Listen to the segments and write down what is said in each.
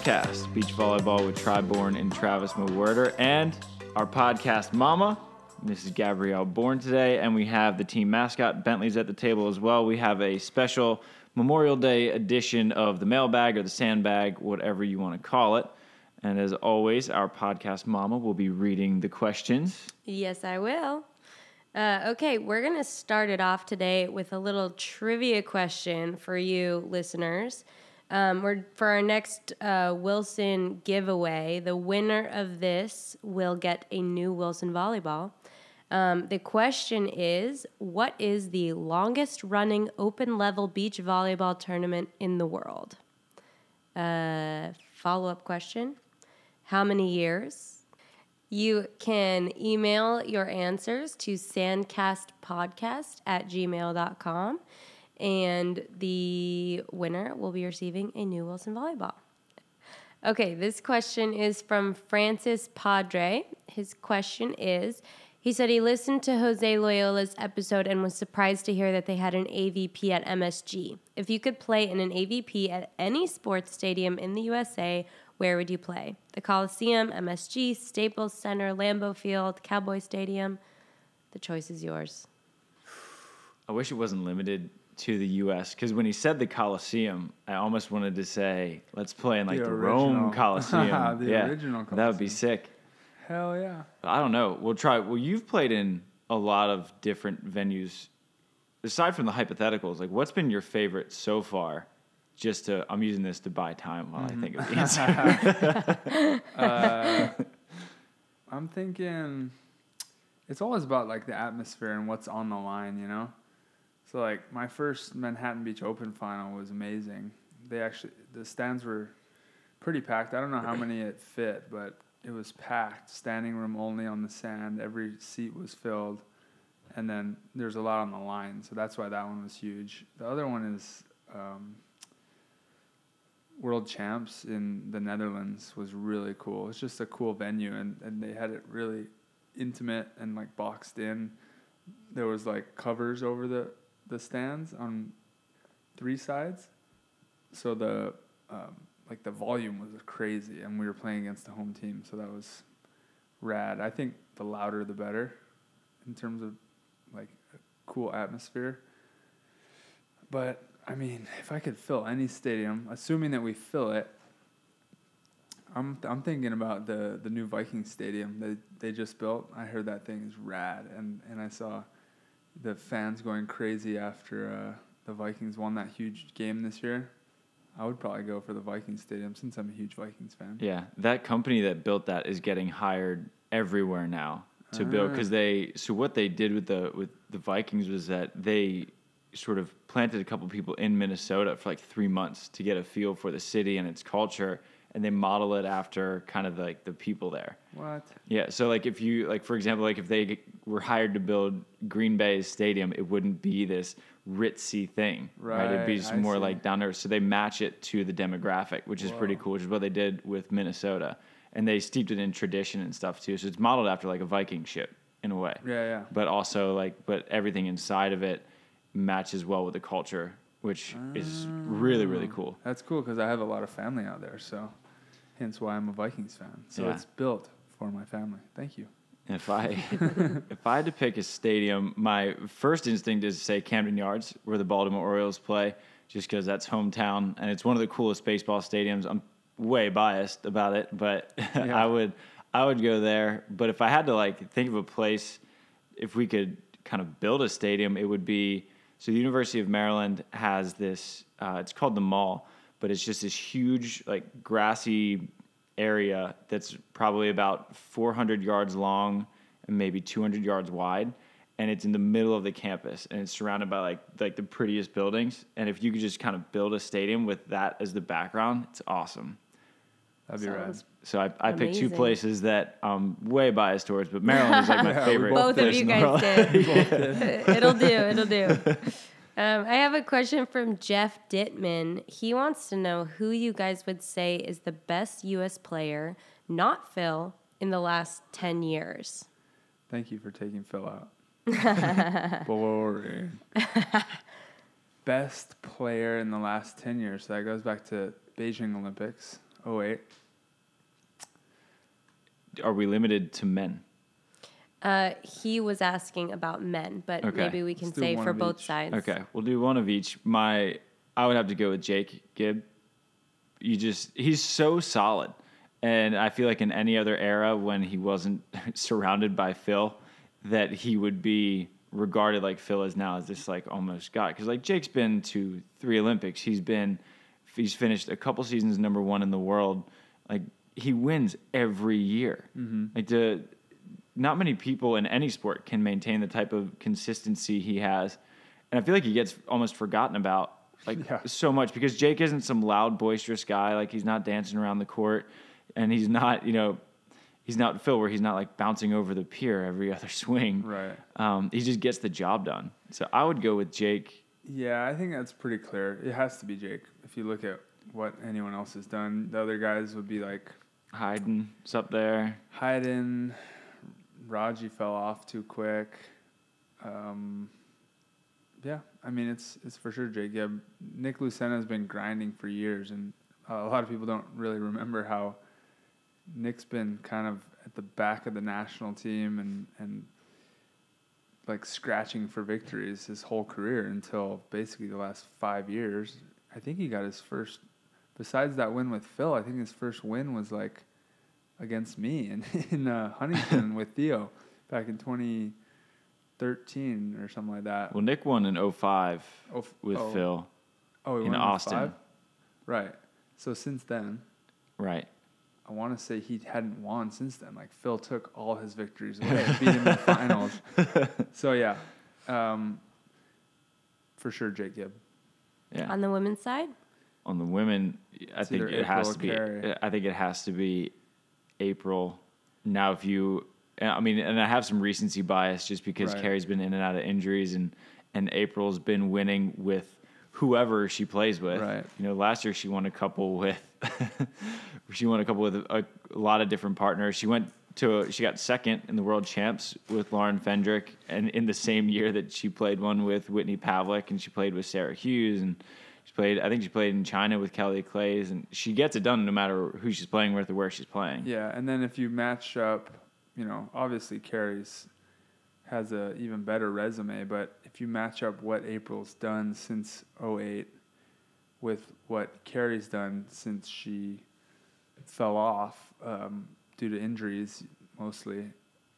Sandcast, beach volleyball with Tri Bourne and Travis Mewhirter, and our podcast mama, Mrs. Gabrielle Bourne today, and we have the team mascot Bentley's at the table as well. We have a special Memorial Day edition of the mailbag or the sandbag, whatever you want to call it. And as always, our podcast mama will be reading the questions. Yes, I will. Uh, okay, we're going to start it off today with a little trivia question for you listeners. Um, we're, for our next uh, Wilson giveaway, the winner of this will get a new Wilson volleyball. Um, the question is What is the longest running open level beach volleyball tournament in the world? Uh, Follow up question How many years? You can email your answers to sandcastpodcast at gmail.com, and the winner will be receiving a new Wilson volleyball. Okay, this question is from Francis Padre. His question is He said he listened to Jose Loyola's episode and was surprised to hear that they had an AVP at MSG. If you could play in an AVP at any sports stadium in the USA, where would you play? The Coliseum, MSG, Staples Center, Lambeau Field, Cowboy Stadium. The choice is yours. I wish it wasn't limited to the U.S. because when he said the Coliseum, I almost wanted to say, let's play in like The the. Rome Coliseum. The yeah, original That would be sick. Hell yeah. I don't know. We'll try. Well, you've played in a lot of different venues. Aside from the hypotheticals, like what's been your favorite so far? Just to, I'm using this to buy time while I think of the answer. Mm-hmm. Uh, I'm thinking it's always about like the atmosphere and what's on the line, you know? So like my first Manhattan Beach Open final was amazing. They actually the stands were pretty packed. I don't know how many it fit, but it was packed. Standing room only on the sand. Every seat was filled. And then there's a lot on the line, so that's why that one was huge. The other one is um, World Champs in the Netherlands was really cool. It's just a cool venue, and, and they had it really intimate and like boxed in. There was like covers over the the stands on three sides, so the um, like the volume was crazy, and we were playing against the home team, so that was rad. I think the louder the better, in terms of like a cool atmosphere. But I mean, if I could fill any stadium, assuming that we fill it, I'm I'm thinking about the the new Viking Stadium that they just built. I heard that thing is rad, and and I saw the fans going crazy after uh, the Vikings won that huge game this year. I would probably go for the Vikings Stadium since I'm a huge Vikings fan. yeah, that company that built that is getting hired everywhere now to build because they. So what they did with the with the Vikings was that they sort of planted a couple people in Minnesota for like three months to get a feel for the city and its culture, and they model it after kind of like the people there. What? Yeah, so like if you like for example like if they were hired to build Green Bay's stadium, it wouldn't be this ritzy thing, right? It'd be just I more see. like down there. So they match it to the demographic, which is pretty cool. Which is what they did with Minnesota, and they steeped it in tradition and stuff too. So it's modeled after like a Viking ship in a way, Yeah, yeah. but also like but everything inside of it matches well with the culture, which is really really Ah. cool. That's cool because I have a lot of family out there, so hence why I'm a Vikings fan. So Yeah. it's built for my family. Thank you. If I if I had to pick a stadium, my first instinct is to say Camden Yards, where the Baltimore Orioles play, just because that's hometown and it's one of the coolest baseball stadiums. I'm way biased about it, but I would I would go there. But if I had to like think of a place, if we could kind of build a stadium, it would be so the University of Maryland has this. Uh, it's called the Mall, but it's just this huge like grassy area that's probably about 400 yards long and maybe 200 yards wide and it's in the middle of the campus and it's surrounded by like like the prettiest buildings and if you could just kind of build a stadium with that as the background it's awesome That'd be rad. Sounds so i, I picked two places that i'm way biased towards but maryland is like my Yeah, favorite both Both of you guys world. did. it'll do. It'll do. Um, I have a question from Jeff Dittman. He wants to know who you guys would say is the best U.S. player, not Phil, in the last 10 years. Thank you for taking Phil out. Boring. Best player in the last 10 years. So that goes back to Beijing Olympics, 08. Are we limited to men? Uh, he was asking about men, but Okay. maybe we can Let's say for both each. sides. Okay, we'll do one of each. My, I would have to go with Jake Gibb. You just, he's so solid. And I feel like in any other era when he wasn't surrounded by Phil, that he would be regarded like Phil is now as this like almost god. Because like Jake's been to three Olympics. He's been, he's finished a couple seasons number one in the world. Like he wins every year. Like the, not many people in any sport can maintain the type of consistency he has. And I feel like he gets almost forgotten about like Yeah. so much because Jake isn't some loud, boisterous guy. Like he's not dancing around the court and he's not, you know, he's not Phil where he's not like bouncing over the pier every other swing. Right. Um, he just gets the job done. So I would go with Jake. Yeah, I think that's pretty clear. It has to be Jake. If you look at what anyone else has done, the other guys would be like Hayden's up there. Hayden, Raji fell off too quick. Um, yeah, I mean it's it's for sure Jake. Yeah, Nick Lucena has been grinding for years, and uh, a lot of people don't really remember how Nick's been kind of at the back of the national team and and like scratching for victories his whole career until basically the last five years. I think he got his first. Besides that win with Phil, I think his first win was like against me in in uh, Huntington with Theo back in 2013 or something like that. Well, Nick won in 05 Oh, f- with oh, Phil. oh, he in won Austin. five? Right. So since then, Right. I want to say he hadn't won since then. Like Phil took all his victories away, beat him in the finals. So yeah, um, for sure, Jake Gibb. Yeah. On the women's side, on the women, I It's think it has April to be. Carrie. I think it has to be April. Now, if you, I mean, and I have some recency bias just because Right. Carrie's been in and out of injuries, and and April's been winning with whoever she plays with. Right. You know, last year she won a couple with. she won a couple with a, a lot of different partners. She went to she got second in the world champs with Lauren Fendrick, and in the same year that she played one with Whitney Pavlik, and she played with Sara Hughes, and she played. I think she played in China with Kelly Claes, and she gets it done no matter who she's playing with or where she's playing. Yeah, and then if you match up, you know, obviously Carrie's has a even better resume, but if you match up what April's done since 08 with what Carrie's done since she fell off um, due to injuries mostly,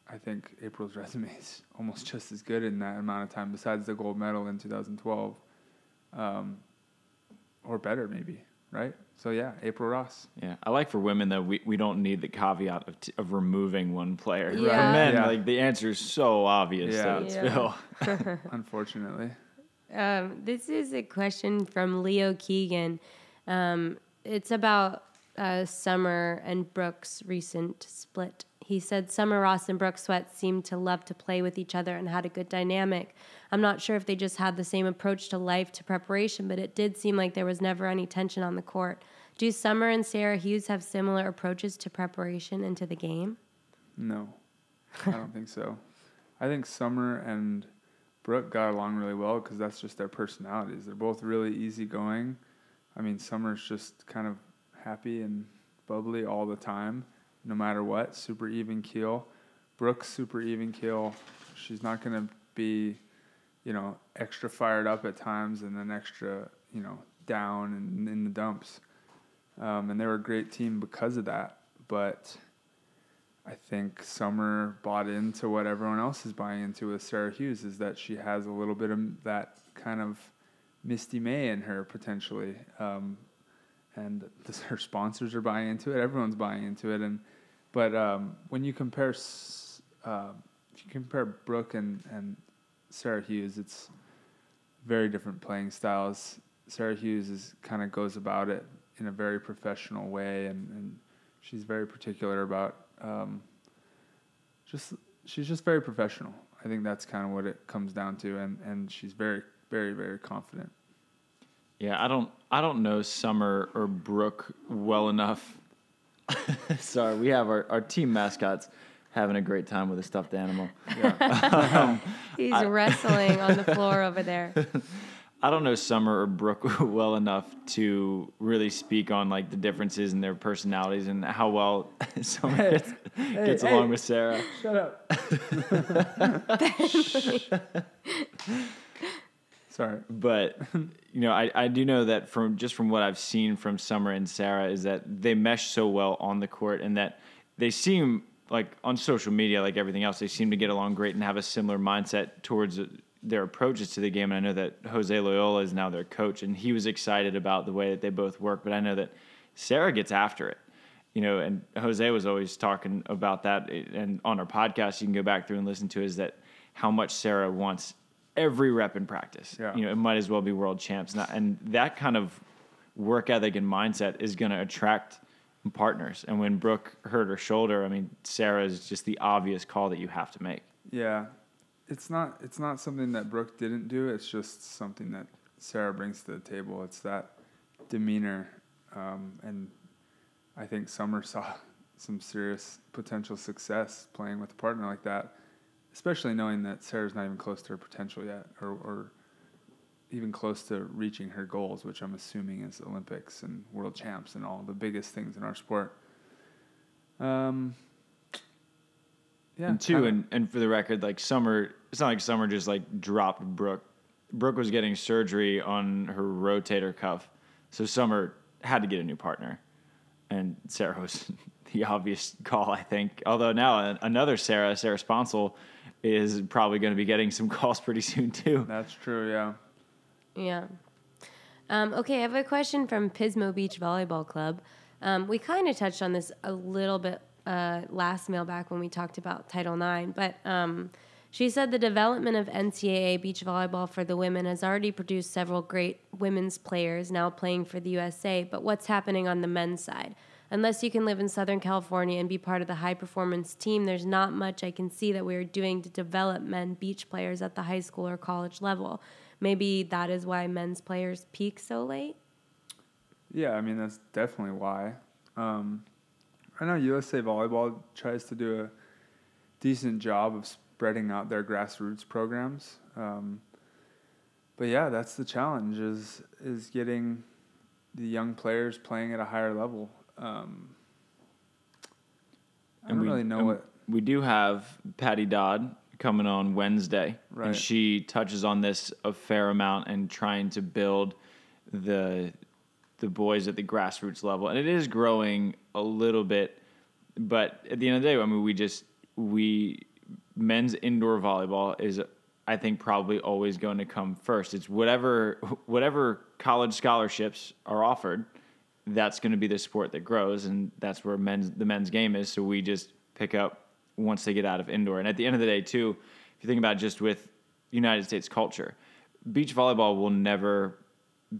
I think April's resume is almost just as good in that amount of time, besides the gold medal in 2012, um, or better maybe, right? So yeah, April Ross. Yeah, I like for women that we, we don't need the caveat of, t- of removing one player. Yeah, For men, Yeah. like the answer is so obvious Yeah. that it's Yeah. Phil. Unfortunately. Um, this is a question from Leo Keegan. Um, it's about uh, Summer and Brooke's recent split. He said Summer Ross and Brooke Sweat seemed to love to play with each other and had a good dynamic. I'm not sure if they just had the same approach to life to preparation, but it did seem like there was never any tension on the court. Do Summer and Sara Hughes have similar approaches to preparation into the game? No, I don't think so. I think Summer and Brooke got along really well because that's just their personalities. They're both really easygoing. I mean, Summer's just kind of happy and bubbly all the time, no matter what. Super even keel. Brooke's super even keel. She's not going to be, you know, extra fired up at times and then extra, you know, down and in the dumps. Um, and they were a great team because of that. But I think Summer bought into what everyone else is buying into with Sara Hughes is that she has a little bit of that kind of Misty May in her potentially, um, and this, her sponsors are buying into it. Everyone's buying into it, and but um, when you compare, uh, if you compare Brooke and and Sara Hughes, it's very different playing styles. Sara Hughes is kind of goes about it in a very professional way, and, and she's very particular about um, just she's just very professional. I think that's kind of what it comes down to, and and she's very very very confident. Yeah, I don't I don't know Summer or Brooke well enough. Sorry, we have our, our team mascots having a great time with a stuffed animal. Yeah, um, He's wrestling on the floor over there. I don't know Summer or Brooke well enough to really speak on like the differences in their personalities and how well Summer Hey, gets, hey, gets hey. along with Sara. Shut up. Sorry. But you know, I, I do know that from just from what I've seen from Summer and Sara is that they mesh so well on the court and that they seem like on social media, like everything else, they seem to get along great and have a similar mindset towards uh, their approaches to the game. And I know that Jose Loyola is now their coach, and he was excited about the way that they both work. But I know that Sara gets after it, you know, and Jose was always talking about that. And on our podcast, you can go back through and listen to is that how much Sara wants every rep in practice. Yeah. You know, it might as well be world champs. And that kind of work ethic and mindset is going to attract partners. And when Brooke hurt her shoulder, I mean, Sara is just the obvious call that you have to make. Yeah, it's not it's not something that Brooke didn't do. It's just something that Sara brings to the table. It's that demeanor, um, and I think Summer saw some serious potential success playing with a partner like that, especially knowing that Sara's not even close to her potential yet, or or even close to reaching her goals, which I'm assuming is Olympics and world champs and all the biggest things in our sport. Um, yeah, and two, and, and for the record, like Summer, it's not like Summer just like dropped Brooke. Brooke was getting surgery on her rotator cuff, so Summer had to get a new partner, and Sara was the obvious call, I think. Although now another Sarah, Sarah Sponcil, is probably going to be getting some calls pretty soon too. That's true, yeah. Yeah. Um, okay, I have a question from Pismo Beach Volleyball Club. Um, we kind of touched on this a little bit uh, last mailback when we talked about Title IX, but um, she said the development of NCAA beach volleyball for the women has already produced several great women's players now playing for the USA. But what's happening on the men's side? Unless you can live in Southern California and be part of the high performance team, there's not much I can see that we are doing to develop men beach players at the high school or college level. Maybe that is why men's players peak so late. Yeah, I mean that's definitely why. Um, I know USA Volleyball tries to do a decent job of spreading out their grassroots programs, um, but yeah, that's the challenge is is getting the young players playing at a higher level. Um, I And don't we- really know and what. We do have Patty Dodd coming on Wednesday, Right. and she touches on this a fair amount and trying to build the the boys at the grassroots level, and it is growing a little bit. But at the end of the day, I mean, we just we men's indoor volleyball is, I think, probably always going to come first. It's whatever whatever college scholarships are offered that's going to be the sport that grows, and that's where men's the men's game is. So we just pick up once they get out of indoor. And at the end of the day, too, if you think about just with United States culture, beach volleyball will never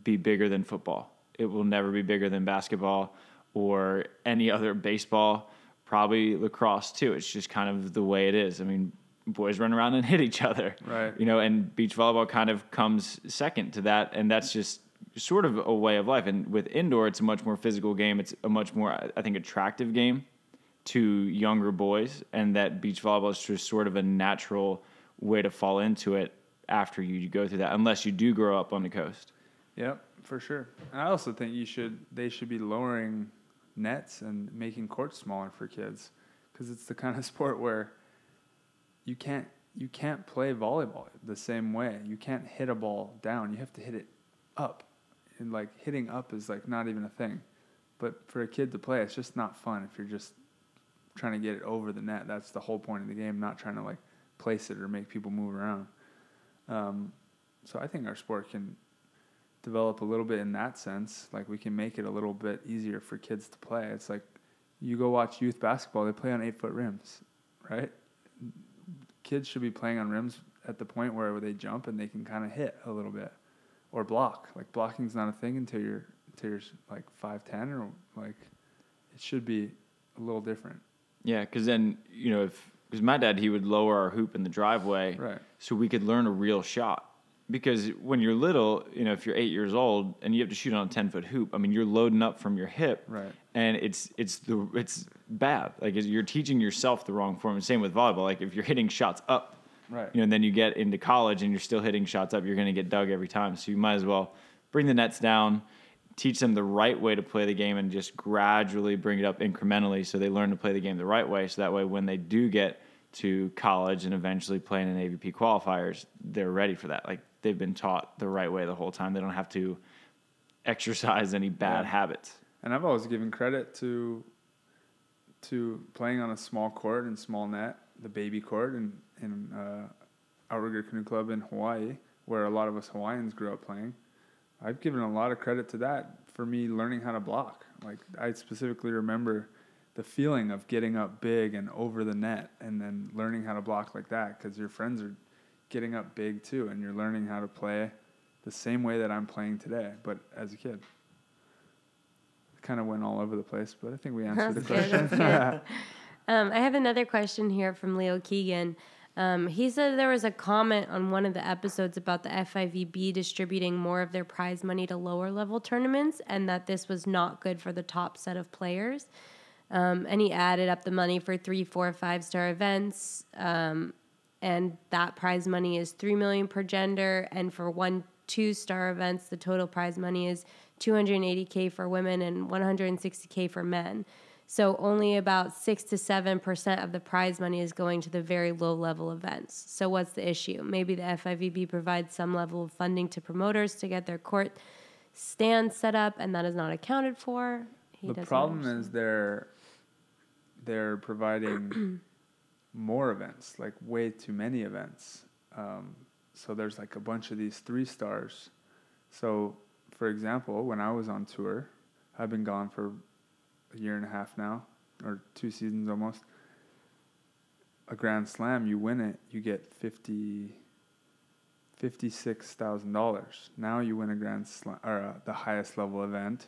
be bigger than football. It will never be bigger than basketball or any other baseball. Probably lacrosse too. It's just kind of the way it is. I mean, boys run around and hit each other, Right. You know, and beach volleyball kind of comes second to that, and that's just sort of a way of life. And with indoor, it's a much more physical game. It's a much more, I think, attractive game to younger boys, and that beach volleyball is just sort of a natural way to fall into it after you go through that, unless you do grow up on the coast. Yep, for sure. And I also think you should they should be lowering nets and making courts smaller for kids because it's the kind of sport where you can't you can't play volleyball the same way. You can't hit a ball down. You have to hit it up. And like hitting up is like not even a thing. But for a kid to play, it's just not fun if you're just trying to get it over the net. That's the whole point of the game, not trying to like place it or make people move around. Um, so I think our sport can develop a little bit in that sense. Like we can make it a little bit easier for kids to play. It's like you go watch youth basketball; they play on eight foot rims, right? Kids should be playing on rims at the point where they jump and they can kind of hit a little bit or block. Like blocking's not a thing until you're until you're like five ten or like it should be a little different. Yeah, because then you know if because my dad he would lower our hoop in the driveway, Right. so we could learn a real shot. Because when you're little, you know, if you're eight years old and you have to shoot on a ten foot hoop, I mean, you're loading up from your hip, Right. And it's it's the it's bad. Like you're teaching yourself the wrong form. And same with volleyball. Like if you're hitting shots up, Right. You know, and then you get into college and you're still hitting shots up, you're going to get dug every time. So you might as well bring the nets down, teach them the right way to play the game, and just gradually bring it up incrementally so they learn to play the game the right way. So that way, when they do get to college and eventually playing in an AVP qualifiers, they're ready for that. Like they've been taught the right way the whole time. They don't have to exercise any bad Yeah. habits. And I've always given credit to to playing on a small court and small net, the baby court in in uh, Outrigger Canoe Club in Hawaii, where a lot of us Hawaiians grew up playing. I've given a lot of credit to that for me learning how to block. Like I specifically remember the feeling of getting up big and over the net, and then learning how to block like that because your friends are getting up big too, and you're learning how to play the same way that I'm playing today, but as a kid It kind of went all over the place, but I think we answered the question. Um, I have another question here from Leo Keegan. Um, he said there was a comment on one of the episodes about the FIVB distributing more of their prize money to lower level tournaments and that this was not good for the top set of players. Um, and he added up the money for three, four, five star events. Um, and that prize money is three million per gender. And for one, two star events, the total prize money is 280k for women and 160k for men. So only about six to seven percent of the prize money is going to the very low level events. So what's the issue? Maybe the FIVB provides some level of funding to promoters to get their court stand set up, and that is not accounted for. He the problem understand. is they're they're providing more events, like way too many events. Um, so there's like a bunch of these three stars. So, for example, when I was on tour, I've been gone for a year and a half now, or two seasons almost. A Grand Slam, you win it, you get fifty. Fifty-six thousand dollars. Now you win a Grand Slam or uh, the highest level event,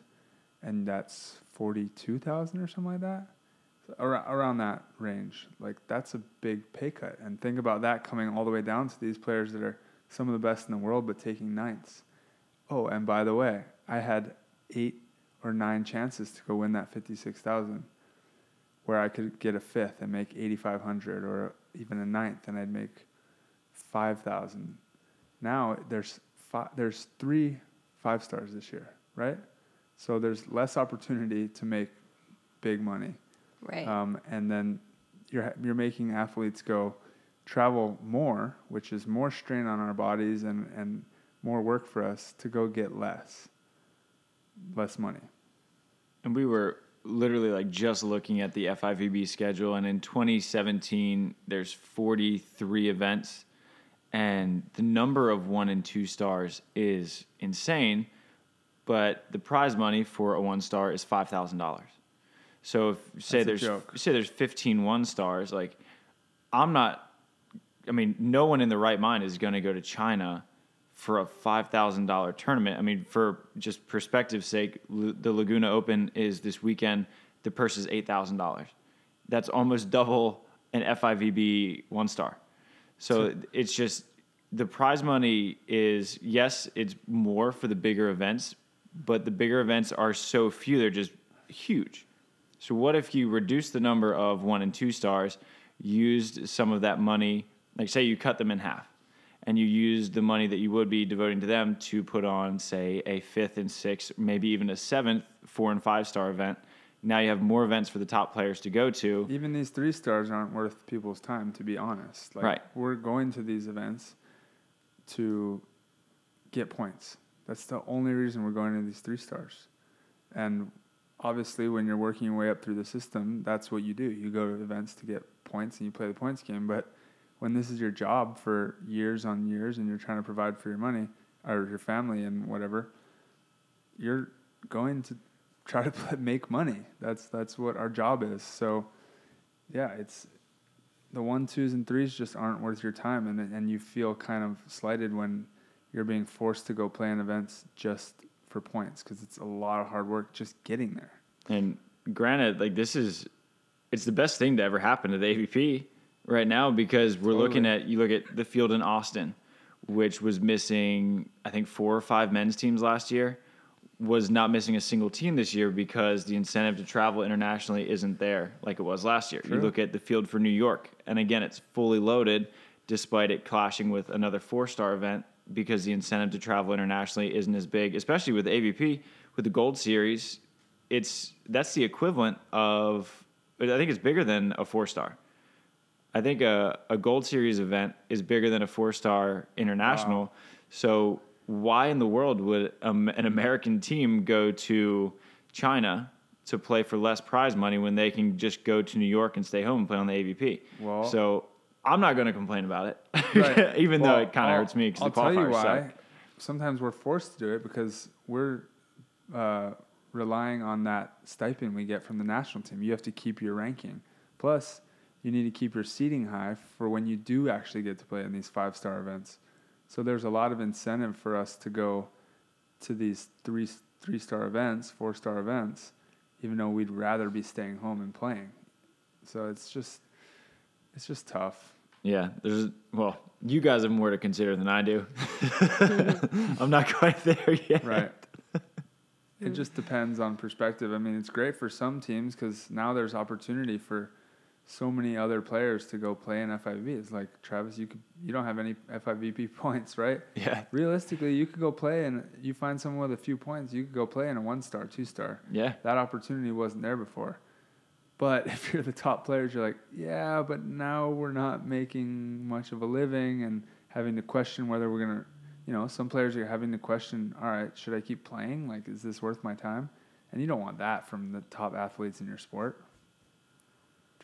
and that's forty-two thousand or something like that. Around, around that range, like that's a big pay cut. And think about that coming all the way down to these players that are some of the best in the world, but taking ninths. Oh, and by the way, I had eight or nine chances to go win that fifty-six thousand, where I could get a fifth and make eighty-five hundred, or even a ninth, and I'd make five thousand. Now there's fi- there's three five stars this year, right? So there's less opportunity to make big money, right. um, and then you're you're making athletes go travel more, which is more strain on our bodies and and more work for us to go get less, less money. And we were literally like just looking at the FIVB schedule, and in 2017, there's 43 events, and the number of one and two stars is insane. But the prize money for a one star is five thousand dollars. So if say That's there's say there's 15 one stars, like I'm not. I mean, no one in the right mind is going to go to China for a five thousand dollar tournament. I mean, for just perspective's sake, L- the Laguna Open is this weekend. The purse is eight thousand dollars. That's almost double an FIVB one star. So it's just the prize money is yes, it's more for the bigger events, but the bigger events are so few; they're just huge. So what if you reduce the number of one and two stars, used some of that money, like say you cut them in half, and you use the money that you would be devoting to them to put on, say, a fifth and sixth, maybe even a seventh four and five star event. Now you have more events for the top players to go to. Even these three stars aren't worth people's time, to be honest. Like, Right. We're going to these events to get points. That's the only reason we're going to these three stars. And obviously, when you're working your way up through the system, that's what you do. You go to events to get points and you play the points game. But when this is your job for years on years and you're trying to provide for your money or your family and whatever, you're going to try to make money. That's that's what our job is. So, yeah, it's the one, twos, and threes just aren't worth your time, and and you feel kind of slighted when you're being forced to go play in events just for points because it's a lot of hard work just getting there. And granted, like this is, it's the best thing to ever happen to the AVP right now because we're looking at you look at the field in Austin, which was missing I think four or five men's teams last year, was not missing a single team this year because the incentive to travel internationally isn't there like it was last year. You look at the field for New York, and again, it's fully loaded. despite it clashing with another four star event because the incentive to travel internationally isn't as big, especially with AVP. With the Gold Series, it's that's the equivalent of I think it's bigger than a four star. I think a, a Gold Series event is bigger than a four star international. Wow. So why in the world would um, an American team go to China to play for less prize money when they can just go to New York and stay home and play on the AVP? Well, so I'm not going to complain about it, right. even well, though it kind of hurts me because the qualifiers tell you why. Suck. Sometimes we're forced to do it because we're uh, relying on that stipend we get from the national team. You have to keep your ranking. Plus, you need to keep your seating high for when you do actually get to play in these five star events. So there's a lot of incentive for us to go to these three three star events, four star events, even though we'd rather be staying home and playing. So it's just it's just tough. Yeah, there's well, you guys have more to consider than I do. I'm not quite there yet. Right. It just depends on perspective. I mean, it's great for some teams because now there's opportunity for so many other players to go play in FIVB. It's like Travis, you could you don't have any FIVB points, right? Yeah. Realistically, you could go play and you find someone with a few points, you could go play in a one star, two star. Yeah. That opportunity wasn't there before. But if you're the top players, you're like, yeah, but now we're not making much of a living and having to question whether we're gonna, you know, some players are having to question, all right, should I keep playing? Like, is this worth my time? And you don't want that from the top athletes in your sport.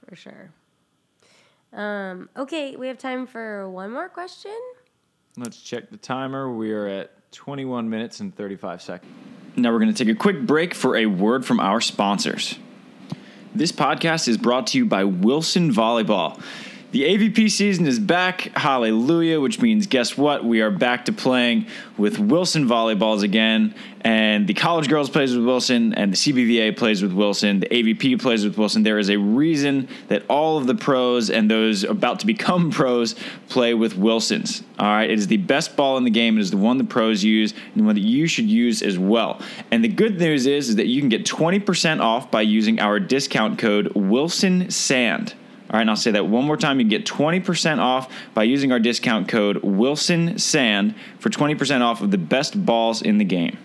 For sure. Um, okay, we have time for one more question. Let's check the timer. We are at 21 minutes and 35 seconds. Now we're going to take a quick break for a word from our sponsors. This podcast is brought to you by Wilson Volleyball. The AVP season is back. Hallelujah, which means guess what? We are back to playing with Wilson volleyballs again. And the college girls plays with Wilson and the CBVA plays with Wilson. The AVP plays with Wilson. There is a reason that all of the pros and those about to become pros play with Wilsons. All right, it is the best ball in the game. It is the one the pros use and the one that you should use as well. And the good news is, is that you can get 20% off by using our discount code Wilson Sand. All right, and I'll say that one more time. You get 20% off by using our discount code Wilson Sand for 20% off of the best balls in the game.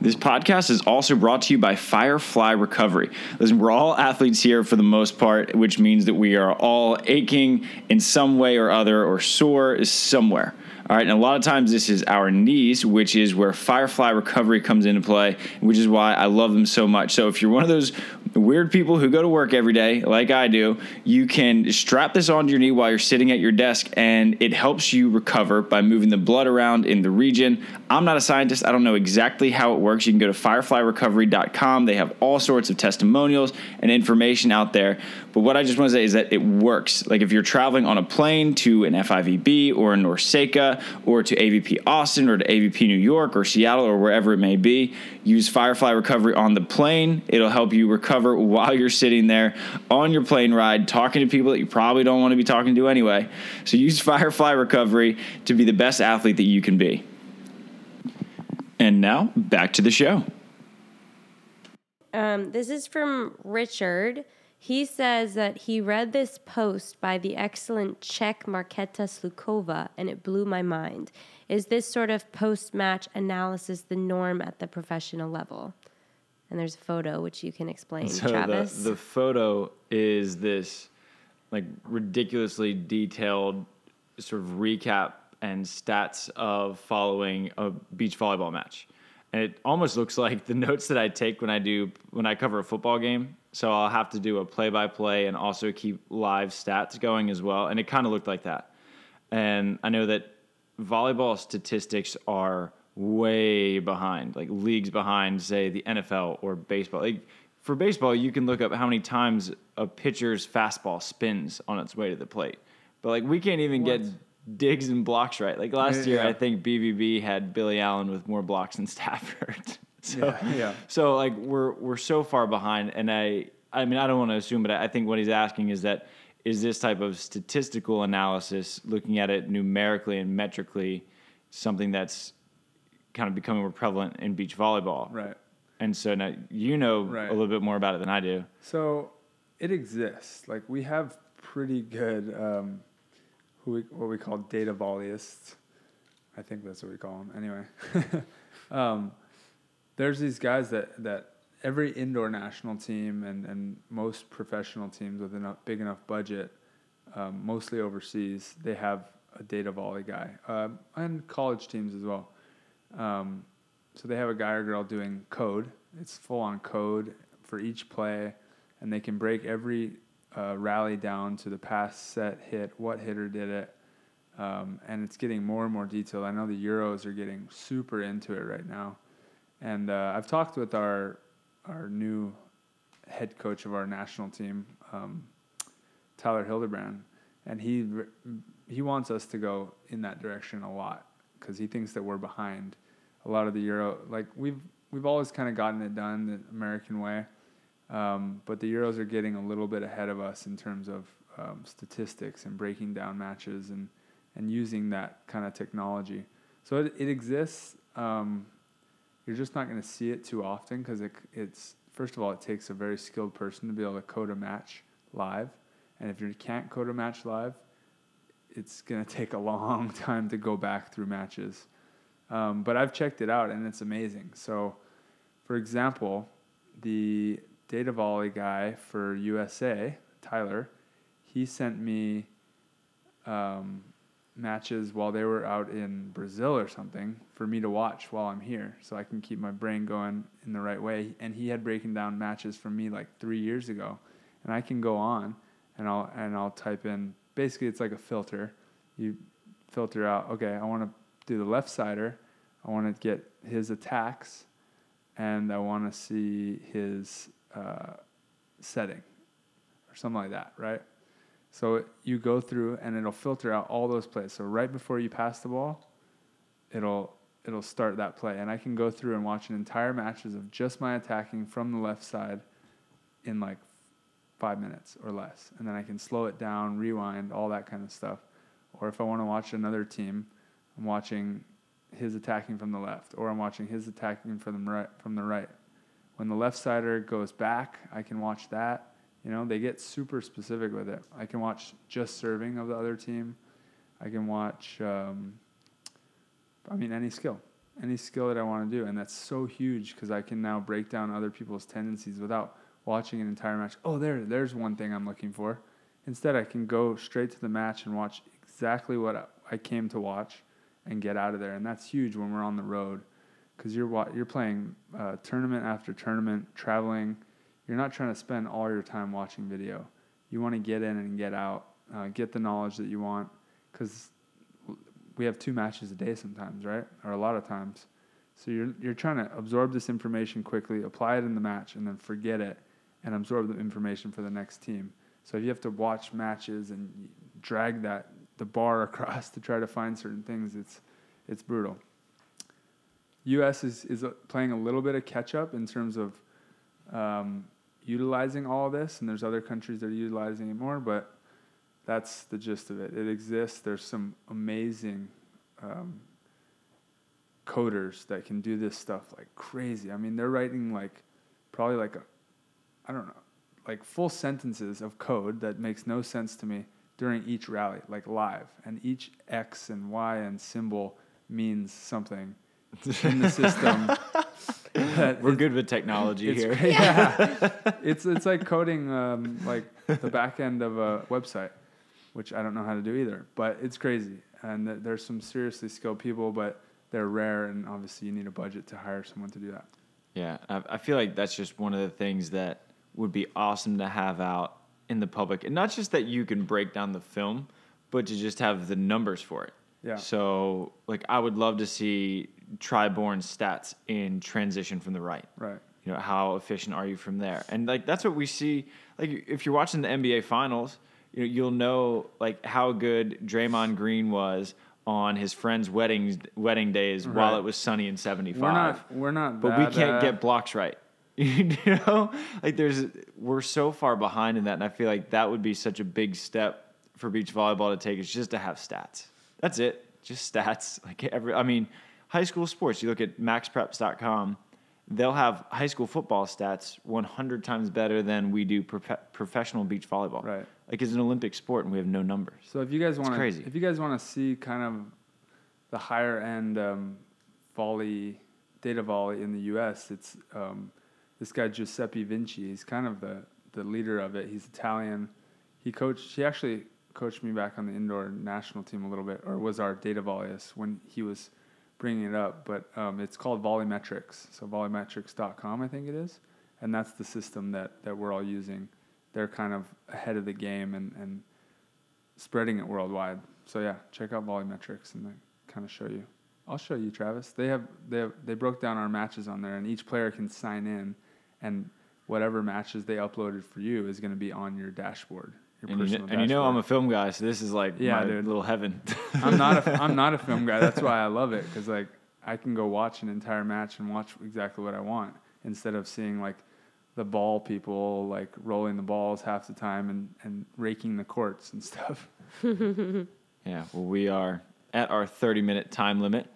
This podcast is also brought to you by Firefly Recovery. Listen, we're all athletes here for the most part, which means that we are all aching in some way or other or sore somewhere. All right, and a lot of times this is our knees, which is where Firefly Recovery comes into play, which is why I love them so much. So if you're one of those weird people who go to work every day, like I do, you can strap this onto your knee while you're sitting at your desk, and it helps you recover by moving the blood around in the region. I'm not a scientist, I don't know exactly how it works. You can go to fireflyrecovery.com. They have all sorts of testimonials and information out there. But what I just want to say is that it works. Like if you're traveling on a plane to an FIVB or a NORCECA or to AVP Austin or to AVP New York or Seattle or wherever it may be, use Firefly Recovery on the plane. It'll help you recover while you're sitting there on your plane ride, talking to people that you probably don't want to be talking to anyway. So use Firefly Recovery to be the best athlete that you can be. And now back to the show. Um, this is from Richard. He says that he read this post by the excellent Czech Markéta Slukova and it blew my mind. Is this sort of post match analysis the norm at the professional level? And there's a photo which you can explain, so Travis. The, the photo is this like ridiculously detailed sort of recap and stats of following a beach volleyball match. And it almost looks like the notes that I take when I do when I cover a football game so I'll have to do a play by play and also keep live stats going as well. And it kind of looked like that. And I know that volleyball statistics are way behind, like leagues behind, say, the NFL or baseball. Like for baseball, you can look up how many times a pitcher's fastball spins on its way to the plate. But like we can't even what? get digs and blocks right. Like last year, yeah. I think BVB had Billy Allen with more blocks than Stafford. So, yeah, yeah. So like we're we're so far behind, and I I mean I don't want to assume, but I think what he's asking is that is this type of statistical analysis, looking at it numerically and metrically, something that's kind of becoming more prevalent in beach volleyball. Right. And so now you know right. a little bit more about it than I do. So it exists. Like we have pretty good um, who we, what we call data volleyists. I think that's what we call them. Anyway, um, there's these guys that that every indoor national team and, and most professional teams with a big enough budget, um, mostly overseas, they have a data volley guy, um, and college teams as well. Um, so they have a guy or girl doing code. It's full on code for each play, and they can break every uh, rally down to the pass, set, hit, what hitter did it, um, and it's getting more and more detailed. I know the Euros are getting super into it right now, and uh, I've talked with our our new head coach of our national team, um, Tyler Hildebrand, and he he wants us to go in that direction a lot because he thinks that we're behind a lot of the Euro. Like we've we've always kind of gotten it done the American way, um, but the Euros are getting a little bit ahead of us in terms of um, statistics and breaking down matches and and using that kind of technology. So it, it exists. Um, you're just not going to see it too often because it, it's first of all it takes a very skilled person to be able to code a match live, and if you can't code a match live, it's going to take a long time to go back through matches. Um, but I've checked it out and it's amazing. So, for example, the data volley guy for USA, Tyler, he sent me um, matches while they were out in Brazil or something for me to watch while I'm here so I can keep my brain going in the right way. And he had breaking down matches for me like three years ago. And I can go on and I'll and I'll type in basically it's like a filter. You filter out, okay, I want to do the left sider. I want to get his attacks and I want to see his uh, setting or something like that, right? So you go through and it'll filter out all those plays. So right before you pass the ball, it'll it'll start that play, and I can go through and watch an entire matches of just my attacking from the left side in like five minutes or less, and then I can slow it down, rewind, all that kind of stuff. Or if I want to watch another team, I'm watching his attacking from the left, or I'm watching his attacking from the right. From the right. When the left sider goes back, I can watch that you know, they get super specific with it. I can watch just serving of the other team. I can watch, um, I mean, any skill, any skill that I want to do. And that's so huge because I can now break down other people's tendencies without watching an entire match. Oh, there, there's one thing I'm looking for. Instead, I can go straight to the match and watch exactly what I came to watch and get out of there. And that's huge when we're on the road because you're, you're playing uh, tournament after tournament, traveling – you're not trying to spend all your time watching video. You want to get in and get out, uh, get the knowledge that you want, because we have two matches a day sometimes, right? Or a lot of times. So you're you're trying to absorb this information quickly, apply it in the match, and then forget it, and absorb the information for the next team. So if you have to watch matches and drag that the bar across to try to find certain things, it's it's brutal. U.S. is is playing a little bit of catch up in terms of um, utilizing all this, and there's other countries that are utilizing it more, but that's the gist of it. It exists. There's some amazing um, coders that can do this stuff like crazy. I mean, they're writing like probably like a, I don't know, like full sentences of code that makes no sense to me during each rally, like live, and each X and Y and symbol means something in the system We're good with technology here. Yeah, it's it's like coding um, like the back end of a website, which I don't know how to do either. But it's crazy, and th- there's some seriously skilled people, but they're rare, and obviously you need a budget to hire someone to do that. Yeah, I, I feel like that's just one of the things that would be awesome to have out in the public, and not just that you can break down the film, but to just have the numbers for it. Yeah. So, like, I would love to see Tri Bourne stats in transition from the right. Right. You know, how efficient are you from there? And like that's what we see. Like if you're watching the NBA Finals, you know, you'll know like how good Draymond Green was on his friend's weddings wedding days right. while it was sunny and 75. We're not we're not But we can't get blocks right. you know? Like there's we're so far behind in that and I feel like that would be such a big step for beach volleyball to take is just to have stats. That's it. Just stats. Like every I mean, high school sports, you look at maxpreps.com, they'll have high school football stats 100 times better than we do prof- professional beach volleyball. Right. like it's an Olympic sport and we have no numbers. So if you guys want crazy. if you guys want to see kind of the higher end um, volley, data volley in the U.S., it's um, this guy Giuseppe Vinci. He's kind of the the leader of it. He's Italian. He coached. He actually coached me back on the indoor national team a little bit, or was our data volleyist when he was bringing it up. But um, it's called Volleymetrics. So volleymetrics.com, I think it is, and that's the system that that we're all using. They're kind of ahead of the game and and spreading it worldwide. So yeah, check out Volleymetrics and they kind of show you. I'll show you, Travis. They have they have, they broke down our matches on there, and each player can sign in, and whatever matches they uploaded for you is going to be on your dashboard. Your And you, personal kn- and you know I'm a film guy, so this is like Yeah, my dude. little heaven. I'm not a I'm not a film guy. That's why I love it because like I can go watch an entire match and watch exactly what I want instead of seeing like the ball people like rolling the balls half the time and, and raking the courts and stuff. Yeah, well, we are at our 30 minute time limit.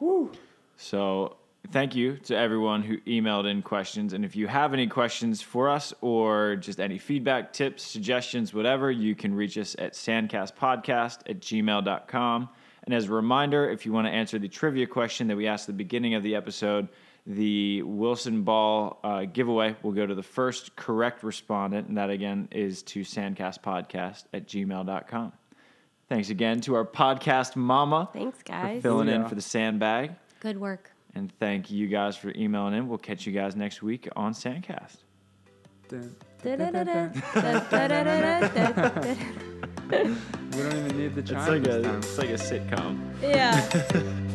So, thank you to everyone who emailed in questions. And if you have any questions for us or just any feedback, tips, suggestions, whatever, you can reach us at sandcastpodcast at gmail.com. And as a reminder, if you want to answer the trivia question that we asked at the beginning of the episode, the Wilson Ball uh, giveaway will go to the first correct respondent. And that again is to sandcastpodcast at gmail.com. Thanks again to our podcast mama Thanks, for guys. filling in for the sandbag. Good work. And thank you guys for emailing in. We'll catch you guys next week on Sandcast. We don't even need the It's like this a time. it's like a sitcom. Yeah.